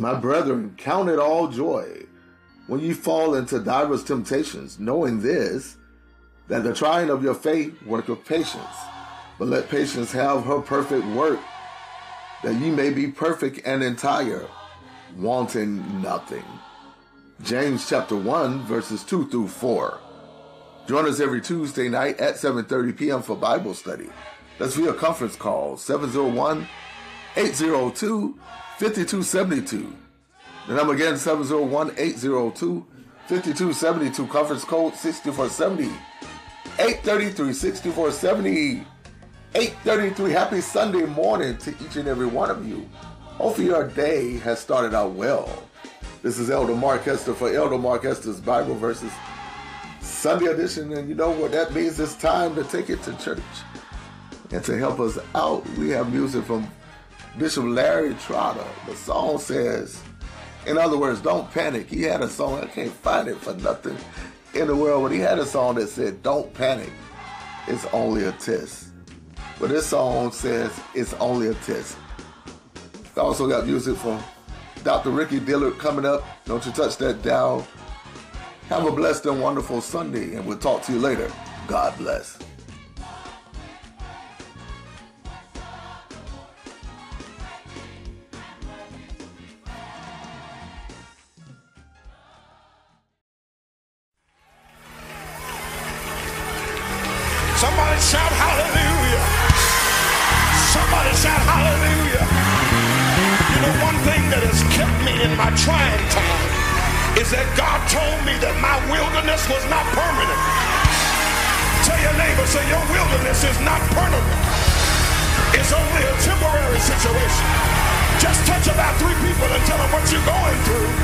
My brethren, count it all joy when you fall into diverse temptations, knowing this, that the trying of your faith worketh patience. But let patience have her perfect work, that ye may be perfect and entire, wanting nothing. James chapter 1 verses 2 through 4. Join us every Tuesday night at 7:30 p.m. for Bible study. That's via conference call 701 802 5272. The number again 701 802 5272. Conference code 6470 833 6470 833. Happy Sunday morning to each and every one of you. Hopefully your day has started out well. This is Elder Mark Hester for Elder Mark Hester's Bible Verses Sunday edition. And you know what that means? It's time to take it to church. And to help us out, we have music from Bishop Larry Trotter. The song says, in other words, don't panic. He had a song, I can't find it for nothing in the world, but he had a song that said, don't panic. It's only a test. But this song says, it's only a test. I also got music from Dr. Ricky Dillard coming up. Don't you touch that dial. Have a blessed and wonderful Sunday, and we'll talk to you later. God bless. Somebody shout hallelujah. Somebody shout hallelujah. You know, one thing that has kept me in my trying time is that God told me that my wilderness was not permanent. Tell your neighbor, say your wilderness is not permanent. It's only a temporary situation. Just touch about three people and tell them what you're going through.